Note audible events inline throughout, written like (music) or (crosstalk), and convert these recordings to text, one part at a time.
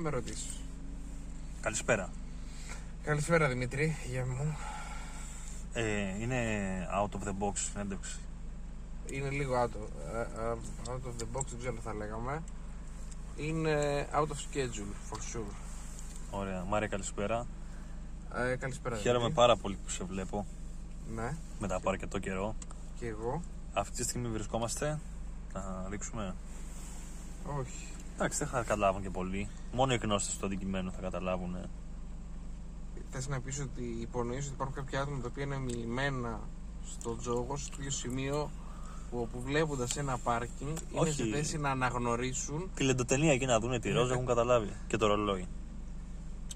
Δεν με ρωτήσεις. Καλησπέρα. Καλησπέρα Δημήτρη, γεια μου. Ε, είναι out of the box συνέντευξη. Είναι λίγο out of, ε, ε, out of the box, δεν ξέρω τι θα λέγαμε. Είναι out of schedule, for sure. Ωραία. Μάρια, καλησπέρα. Ε, καλησπέρα Χαίρομαι Δημήτρη. πάρα πολύ που σε βλέπω Ναι, μετά από αρκετό καιρό. και εγώ. Αυτή τη στιγμή βρισκόμαστε. Να ρίξουμε. Όχι. Εντάξει, δεν θα καταλάβουν και πολύ. Μόνο οι γνώστες του αντικειμένου θα καταλάβουν. Θες να πεις ότι υπονοείς ότι υπάρχουν κάποια άτομα τα οποία είναι μιλημένα στο τζόγο, στο ίδιο σημείο που όπου βλέποντας ένα πάρκινγκ είναι Όχι. σε θέση να αναγνωρίσουν Τη λεντοτενία εκεί να δουν τη ρόζα έχουν καταλάβει. Και το ρολόι.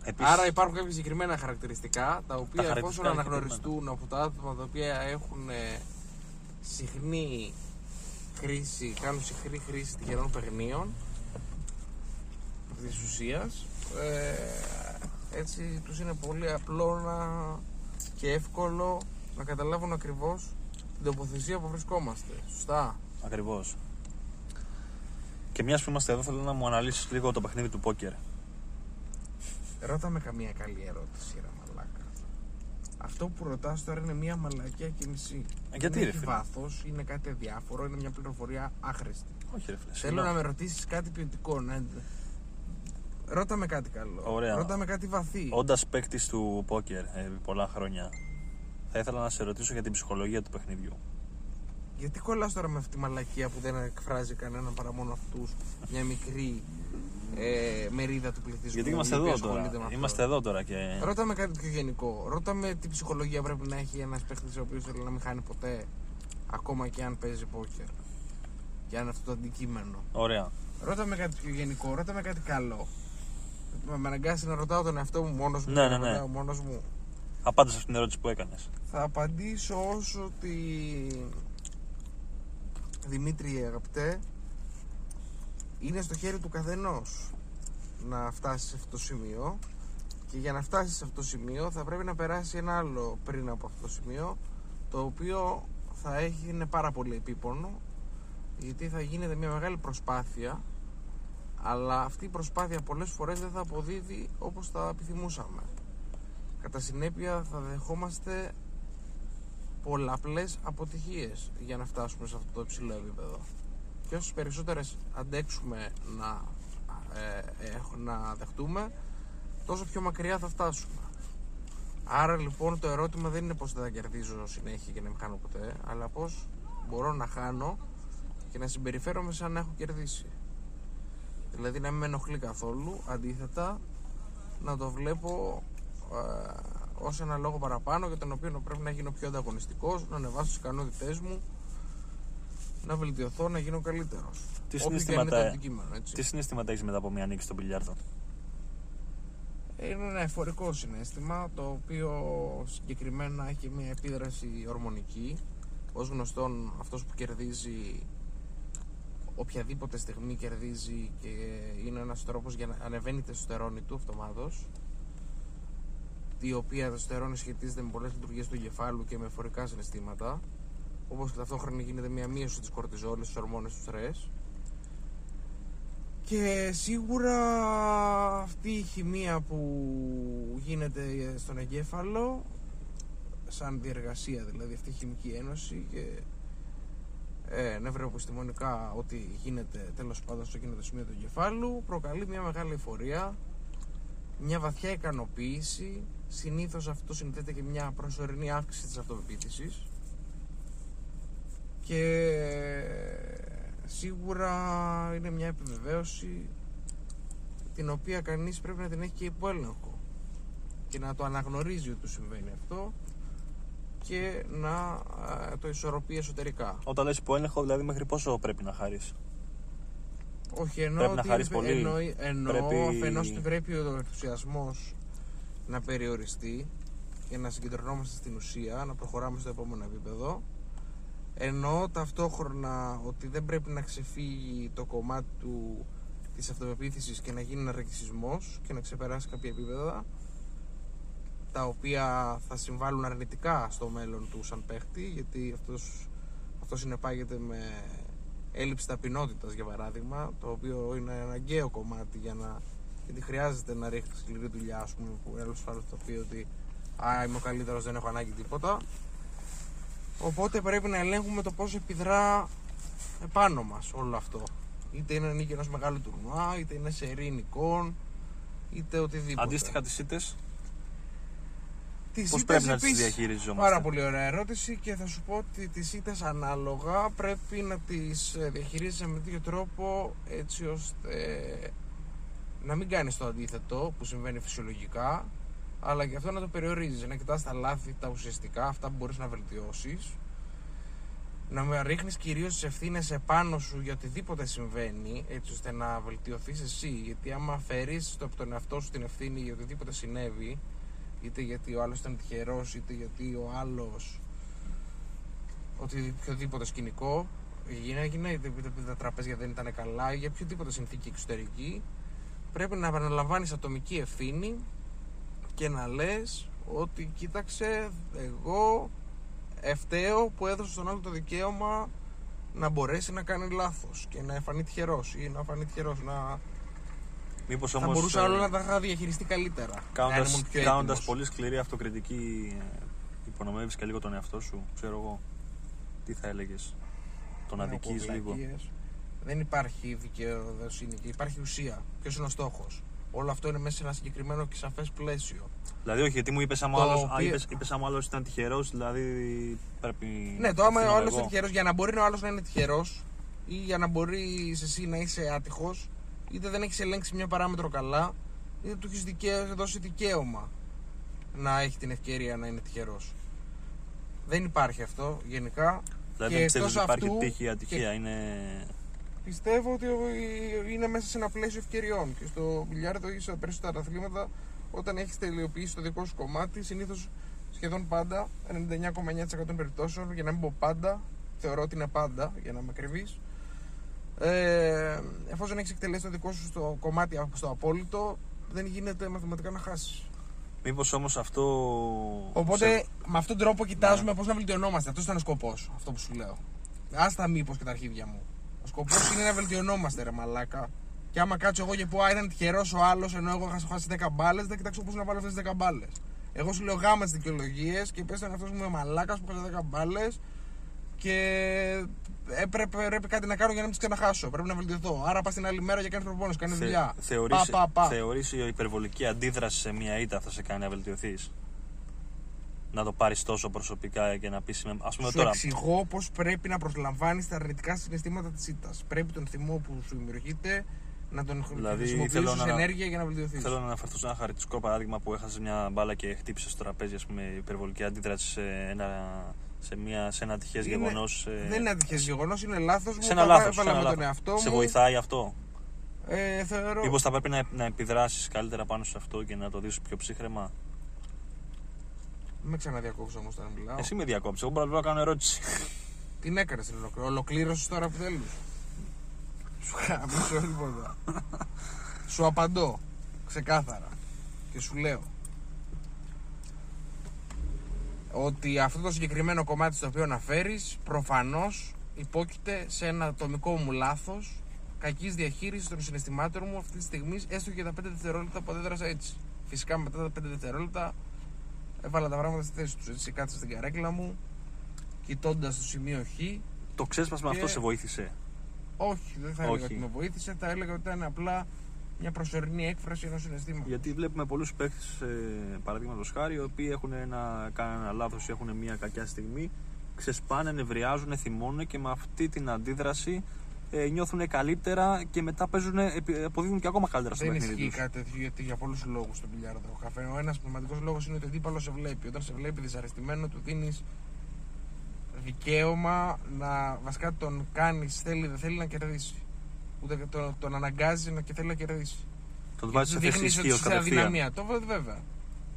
Επίσης, Άρα υπάρχουν κάποια συγκεκριμένα χαρακτηριστικά τα οποία χαρακτηριστικά εφόσον είναι αναγνωριστούν από τα άτομα τα οποία έχουν ε, συχνή χρήση, κάνουν συχνή χρήση τυχερών παιχνίων της ουσίας ε, έτσι τους είναι πολύ απλό να, και εύκολο να καταλάβουν ακριβώς την τοποθεσία που βρισκόμαστε. Σωστά; Ακριβώς. Και μιας που είμαστε εδώ, θέλω να μου αναλύσεις λίγο το παιχνίδι του πόκερ. Ρώτα με καμία καλή ερώτηση, ρε μαλάκα. Αυτό που ρωτάς τώρα είναι μία μαλακιά και μισή. Ε, γιατί, δεν ρε, έχει φίλε; βάθος, είναι κάτι αδιάφορο, είναι μια πληροφορία άχρηστη. Όχι, ρε φίλε. Θέλω συγγνώμη. να με ρωτήσεις κάτι ποιοτικό, ναι. Ρώτα με κάτι καλό. Ωραία. Ρώτα με κάτι βαθύ. Όντας παίκτης του πόκερ ε, επί πολλά χρόνια, θα ήθελα να σε ρωτήσω για την ψυχολογία του παιχνιδιού. Γιατί κολλάς τώρα με αυτή τη μαλακία που δεν εκφράζει κανέναν παρά μόνο αυτούς μια μικρή ε, μερίδα του πληθυσμού; Γιατί είμαστε η οποία εδώ ασχολείται τώρα. με αυτό. Είμαστε εδώ τώρα και. Ρώτα με κάτι πιο γενικό. Ρώτα με τι ψυχολογία πρέπει να έχει ένας παίχτη ο οποίος θέλει να μην χάνει ποτέ, ακόμα και αν παίζει πόκερ. Και αν αυτό το αντικείμενο. Ωραία. Ρώτα με κάτι πιο γενικό, ρώτα με κάτι καλό. Με με αναγκάσει να ρωτάω τον εαυτό μου μόνος μου. Ναι, να ναι, ναι. ρωτάω μόνος μου. Απάντησε αυτήν την ερώτηση που έκανες. Θα απαντήσω όσο ότι. Δημήτρη αγαπητέ, είναι στο χέρι του καθενός να φτάσεις σε αυτό το σημείο και για να φτάσεις σε αυτό το σημείο θα πρέπει να περάσει ένα άλλο πριν από αυτό το σημείο το οποίο θα έχει, είναι πάρα πολύ επίπονο γιατί θα γίνεται μια μεγάλη προσπάθεια αλλά αυτή η προσπάθεια πολλές φορές δεν θα αποδίδει όπως θα επιθυμούσαμε. Κατά συνέπεια θα δεχόμαστε πολλαπλές αποτυχίες για να φτάσουμε σε αυτό το υψηλό επίπεδο. Και όσες περισσότερες αντέξουμε να, ε, ε, να δεχτούμε τόσο πιο μακριά θα φτάσουμε. Άρα λοιπόν το ερώτημα δεν είναι πως δεν θα κερδίζω συνέχεια και να μην χάνω ποτέ αλλά πως μπορώ να χάνω και να συμπεριφέρομαι σαν να έχω κερδίσει δηλαδή να μην με ενοχλεί καθόλου αντίθετα να το βλέπω ε, ως ένα λόγο παραπάνω για τον οποίο πρέπει να γίνω πιο ανταγωνιστικός να ανεβάσω τις ικανότητές μου να βελτιωθώ, να γίνω καλύτερος Τι Όποιο και αν είναι το συναισθήματα, αντικείμενο, έτσι. τι συναισθήματα έχεις μετά από μια νίκη στον πιλιάρδο; Είναι ένα εφορικό συνέστημα το οποίο συγκεκριμένα έχει μια επίδραση ορμονική. Ως γνωστόν αυτός που κερδίζει οποιαδήποτε στιγμή κερδίζει και είναι ένας τρόπος για να ανεβαίνει η τεστοστερόνη του αυτομάτως η οποία τεστοστερόνη σχετίζεται με πολλές λειτουργίες του εγκεφάλου και με εφορικά συναισθήματα όπως και ταυτόχρονα γίνεται μια μείωση της κορτιζόλης, της ορμόνες του στρες. Και σίγουρα αυτή η χημεία που γίνεται στον εγκέφαλο σαν διεργασία δηλαδή αυτή η χημική ένωση και ε, νευροεπιστημονικά ό,τι γίνεται τέλος πάντων στο εκείνο το σημείο του εγκεφάλου προκαλεί μια μεγάλη εφορία μια βαθιά ικανοποίηση. Συνήθως αυτό συνδέεται και μια προσωρινή αύξηση της αυτοπεποίθησης. Και σίγουρα είναι μια επιβεβαίωση την οποία κανείς πρέπει να την έχει και υπό έλεγχο. Και να το αναγνωρίζει ότι του συμβαίνει αυτό και να ε, το ισορροπεί εσωτερικά. Όταν λες υποέλεγχο, δηλαδή μέχρι πόσο πρέπει να χάρεις; Όχι, εννοώ Πρέπει να ότι χαρείς είναι- πολύ. εννοεί- εννοώ Πρέπει- αφενός ότι πρέπει ο ενθουσιασμός να περιοριστεί και να συγκεντρωνόμαστε στην ουσία, να προχωράμε στο επόμενο επίπεδο. Εννοώ ταυτόχρονα ότι δεν πρέπει να ξεφύγει το κομμάτι του, της αυτοπεποίθησης και να γίνει ναρκισισμός και να ξεπεράσει κάποια επίπεδα τα οποία θα συμβάλλουν αρνητικά στο μέλλον του σαν παίχτη γιατί αυτός, αυτός συνεπάγεται με έλλειψη ταπεινότητας για παράδειγμα το οποίο είναι ένα αναγκαίο κομμάτι για να Γιατί χρειάζεται να ρίχνει σκληρή δουλειά, ας πούμε, που άλλος άλλος θα πει ότι Α, είμαι ο καλύτερος, δεν έχω ανάγκη τίποτα. Οπότε πρέπει να ελέγχουμε το πώς επιδρά επάνω μας όλο αυτό. Είτε είναι νίκη ενός μεγάλου τουρνουά, είτε είναι σε ειρηνικών, είτε οτιδήποτε. Αντίστοιχα, τι ήττες. Τις Πώς ήττες πρέπει να τις επίσης, διαχειριζόμαστε; Πάρα πολύ ωραία ερώτηση και θα σου πω ότι τις ήττες ανάλογα πρέπει να τις ε, διαχειρίζεσαι με τέτοιο τρόπο έτσι ώστε να μην κάνεις το αντίθετο που συμβαίνει φυσιολογικά αλλά και αυτό να το περιορίζεις, να κοιτάς τα λάθη, τα ουσιαστικά, αυτά που μπορείς να βελτιώσεις να με ρίχνεις κυρίως τις ευθύνες επάνω σου για οτιδήποτε συμβαίνει έτσι ώστε να βελτιωθείς εσύ γιατί άμα φέρεις από τον εαυτό σου την ευθύνη για οτιδήποτε συνέβη είτε γιατί ο άλλος ήταν τυχερός είτε γιατί ο άλλος ότι οποιοδήποτε σκηνικό έγινε είτε επειδή τα τραπέζια δεν ήταν καλά ή για οποιοδήποτε συνθήκη εξωτερική πρέπει να αναλαμβάνεις ατομική ευθύνη και να λες ότι κοίταξε εγώ ευταίω που έδωσε στον άλλο το δικαίωμα να μπορέσει να κάνει λάθος και να φανεί τυχερός ή να φανεί τυχερός να Μήπως θα όμως. μπορούσα όλα να τα είχα διαχειριστεί καλύτερα να ήμουν πιο Κάνοντας έτοιμος. πολύ σκληρή αυτοκριτική, ε, υπονομεύεις και λίγο τον εαυτό σου. Ξέρω εγώ. Τι θα έλεγες. Τον Να αδική πω λίγο. βλακίες. Δεν υπάρχει δικαιοσύνη και υπάρχει ουσία. Ποιος είναι ο στόχος; Όλο αυτό είναι μέσα σε ένα συγκεκριμένο και σαφές πλαίσιο. Δηλαδή, όχι, γιατί μου είπες άμα Το ο άλλος- οποίο- α, είπες- είπες άμα ο άλλος ήταν τυχερός, δηλαδή πρέπει. Ναι, το άμα ο ευθύνομαι άλλος εγώ. είναι τυχερός, για να μπορεί ο άλλος να είναι τυχερός ή για να μπορεί εσύ να είσαι άτυχος, είτε δεν έχεις ελέγξει μια παράμετρο καλά, είτε του έχεις δώσει δικαίωμα να έχει την ευκαιρία να είναι τυχερός. Δεν υπάρχει αυτό γενικά. Δηλαδή, και δεν πιστεύει εκτός ότι υπάρχει αυτού τύχη ή ατυχία. Είναι. Πιστεύω ότι είναι μέσα σε ένα πλαίσιο ευκαιριών και στο μπιλιάρδο ή στα περισσότερα αθλήματα όταν έχεις τελειοποιήσει το δικό σου κομμάτι, συνήθως σχεδόν πάντα, 99,9% των περιπτώσεων, για να μην πω πάντα, θεωρώ ότι είναι πάντα, για να με κρυβεί. Ε, εφόσον έχεις εκτελέσει το δικό σου στο κομμάτι στο απόλυτο, δεν γίνεται μαθηματικά να χάσεις. Μήπως όμως αυτό. Οπότε σε- με αυτόν τον τρόπο κοιτάζουμε ναι. πώς να βελτιωνόμαστε. Αυτός ήταν ο σκοπός, αυτό που σου λέω. Άστα μήπως και τα αρχίδια μου. Ο σκοπός είναι να βελτιωνόμαστε, ρε μαλάκα. Και άμα κάτσω εγώ και πω, Α, ήταν τυχερός ο άλλος, ενώ εγώ είχα χάσει 10 μπάλες, δεν κοιτάξω πώς να βάλω αυτές τις 10 μπάλες. Εγώ σου λέω γάμα τις δικαιολογίες και πες τον αυτό μου με μαλάκας που χάσει 10 μπάλες και έπρεπε, πρέπει κάτι να κάνω για να μην τι ξαναχάσω. Πρέπει να βελτιωθώ. Άρα πας την άλλη μέρα για κάνεις προπόνηση, κάνεις Θε, δουλειά. θεωρείς, πα, πα, πα. θεωρείς η υπερβολική αντίδραση σε μια ήττα θα σε κάνει να βελτιωθείς; Να το πάρεις τόσο προσωπικά και να πεις. Α πούμε Σου τώρα. εξηγώ πώς πρέπει να προσλαμβάνεις τα αρνητικά συναισθήματα της ήττας. Πρέπει τον θυμό που σου δημιουργείται να τον Δηλαδή, χρησιμοποιήσεις θέλω ως να- ενέργεια για να βελτιωθείς. Θέλω να αναφερθώ σε ένα χαρακτηριστικό παράδειγμα που έχασες μια μπάλα και χτύπησες στο τραπέζι, ας πούμε, υπερβολική αντίδραση σε ένα, σε μια, σε ένα ατυχές Είναι- γεγονός. Δεν είναι ατυχές γεγονός, είναι λάθος μου. σε ένα τα λάθος. έβαλα με τον εαυτό Σε μου. βοηθάει αυτό; Ε, θεωρώ. Μήπως θα πρέπει να, να επιδράσεις καλύτερα πάνω σε αυτό και να το δεις πιο ψύχρεμα; Μην με ξαναδιακόψω όμως όταν μιλάω. Εσύ με διακόψεις. Εγώ μπορώ να κάνω ερώτηση. Την έκανε την ολοκλήρωση. Ολοκλήρωσες τώρα που θέλεις. Σου χαμίσω τίποτα. (laughs) σου απαντώ ξεκάθαρα και σου λέω ότι αυτό το συγκεκριμένο κομμάτι στο οποίο αναφέρεις προφανώς υπόκειται σε ένα ατομικό μου λάθος κακής διαχείρισης των συναισθημάτων μου αυτή τη στιγμή έστω και τα 5 δευτερόλεπτα που αντέδρασα έτσι. Φυσικά μετά τα 5 δευτερόλεπτα έβαλα τα πράγματα στη θέση τους έτσι κάτσα στην καρέκλα μου κοιτώντας το σημείο Χ το ξέσπασμα Και- αυτό σε βοήθησε; όχι, δεν θα έλεγα Όχι. ότι με βοήθησε, θα έλεγα ότι ήταν απλά μια προσωρινή έκφραση ενό συναισθήματο. Γιατί βλέπουμε πολλούς παίχτε, ε, παραδείγματος χάρη, οι οποίοι έχουν ένα, κάνουν ένα λάθος ή έχουν μια κακιά στιγμή, ξεσπάνε, νευριάζουν, θυμώνουν και με αυτή την αντίδραση ε, νιώθουν καλύτερα και μετά παίζουν, επι- αποδίδουν και ακόμα καλύτερα στο Δεν παιχνίδι ισχύει τους. κάτι τέτοιο γιατί για πολλούς λόγους στον πιλιάρδο. Καφέ. Ο ένας πραγματικό λόγος είναι ότι ο αντίπαλο σε βλέπει. Όταν σε βλέπει δυσαρεστημένο, του δίνεις δικαίωμα να βασικά τον κάνεις, θέλει δεν θέλει να κερδίσει. Ούτε τον, τον αναγκάζει να και θέλει να κερδίσει. Θα το βάζει σε θέση Δείχνεις ότι ισχύω είσαι κατευθείαν. αδυναμία. Το βε- βέβαια.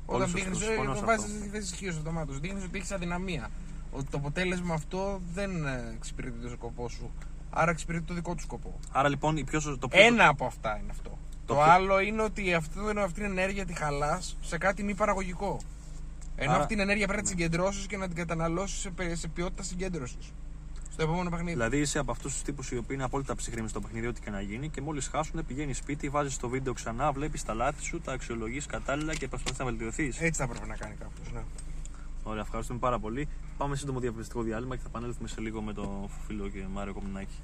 Όταν σωστό, δείχνεις συμφωνώ ότι σε το βάζεις αυτό. στη θέση ισχύω αυτομάτω. Δείχνεις ότι έχει αδυναμία. Ότι το αποτέλεσμα αυτό δεν ε, εξυπηρετεί το σκοπό σου. Άρα εξυπηρετεί το δικό του σκοπό. Άρα λοιπόν η πιο, σω- το πιο, Ένα από αυτά είναι αυτό. Το, πιο- άλλο είναι ότι αυτό, αυτή την ενέργεια τη χαλάς σε κάτι μη παραγωγικό. Ενώ Άρα- αυτή την ενέργεια πρέπει να τη συγκεντρώσεις και να την καταναλώσεις σε, πε- σε ποιότητα συγκέντρωσης. Στο επόμενο παιχνίδι. Δηλαδή είσαι από αυτούς τους τύπους οι οποίοι είναι απόλυτα ψυχροί στο παιχνίδι, ό,τι και να γίνει και μόλις χάσουν πηγαίνει σπίτι, βάζεις το βίντεο ξανά, βλέπεις τα λάθη σου, τα αξιολογείς κατάλληλα και προσπαθείς να βελτιωθείς. Έτσι θα πρέπει να κάνει κάποιος. Ναι. Ωραία, ευχαριστούμε πάρα πολύ. Πάμε σύντομο διαφημιστικό διάλειμμα και θα επανέλθουμε σε λίγο με τον φίλο και Μάριο Κομινάκη.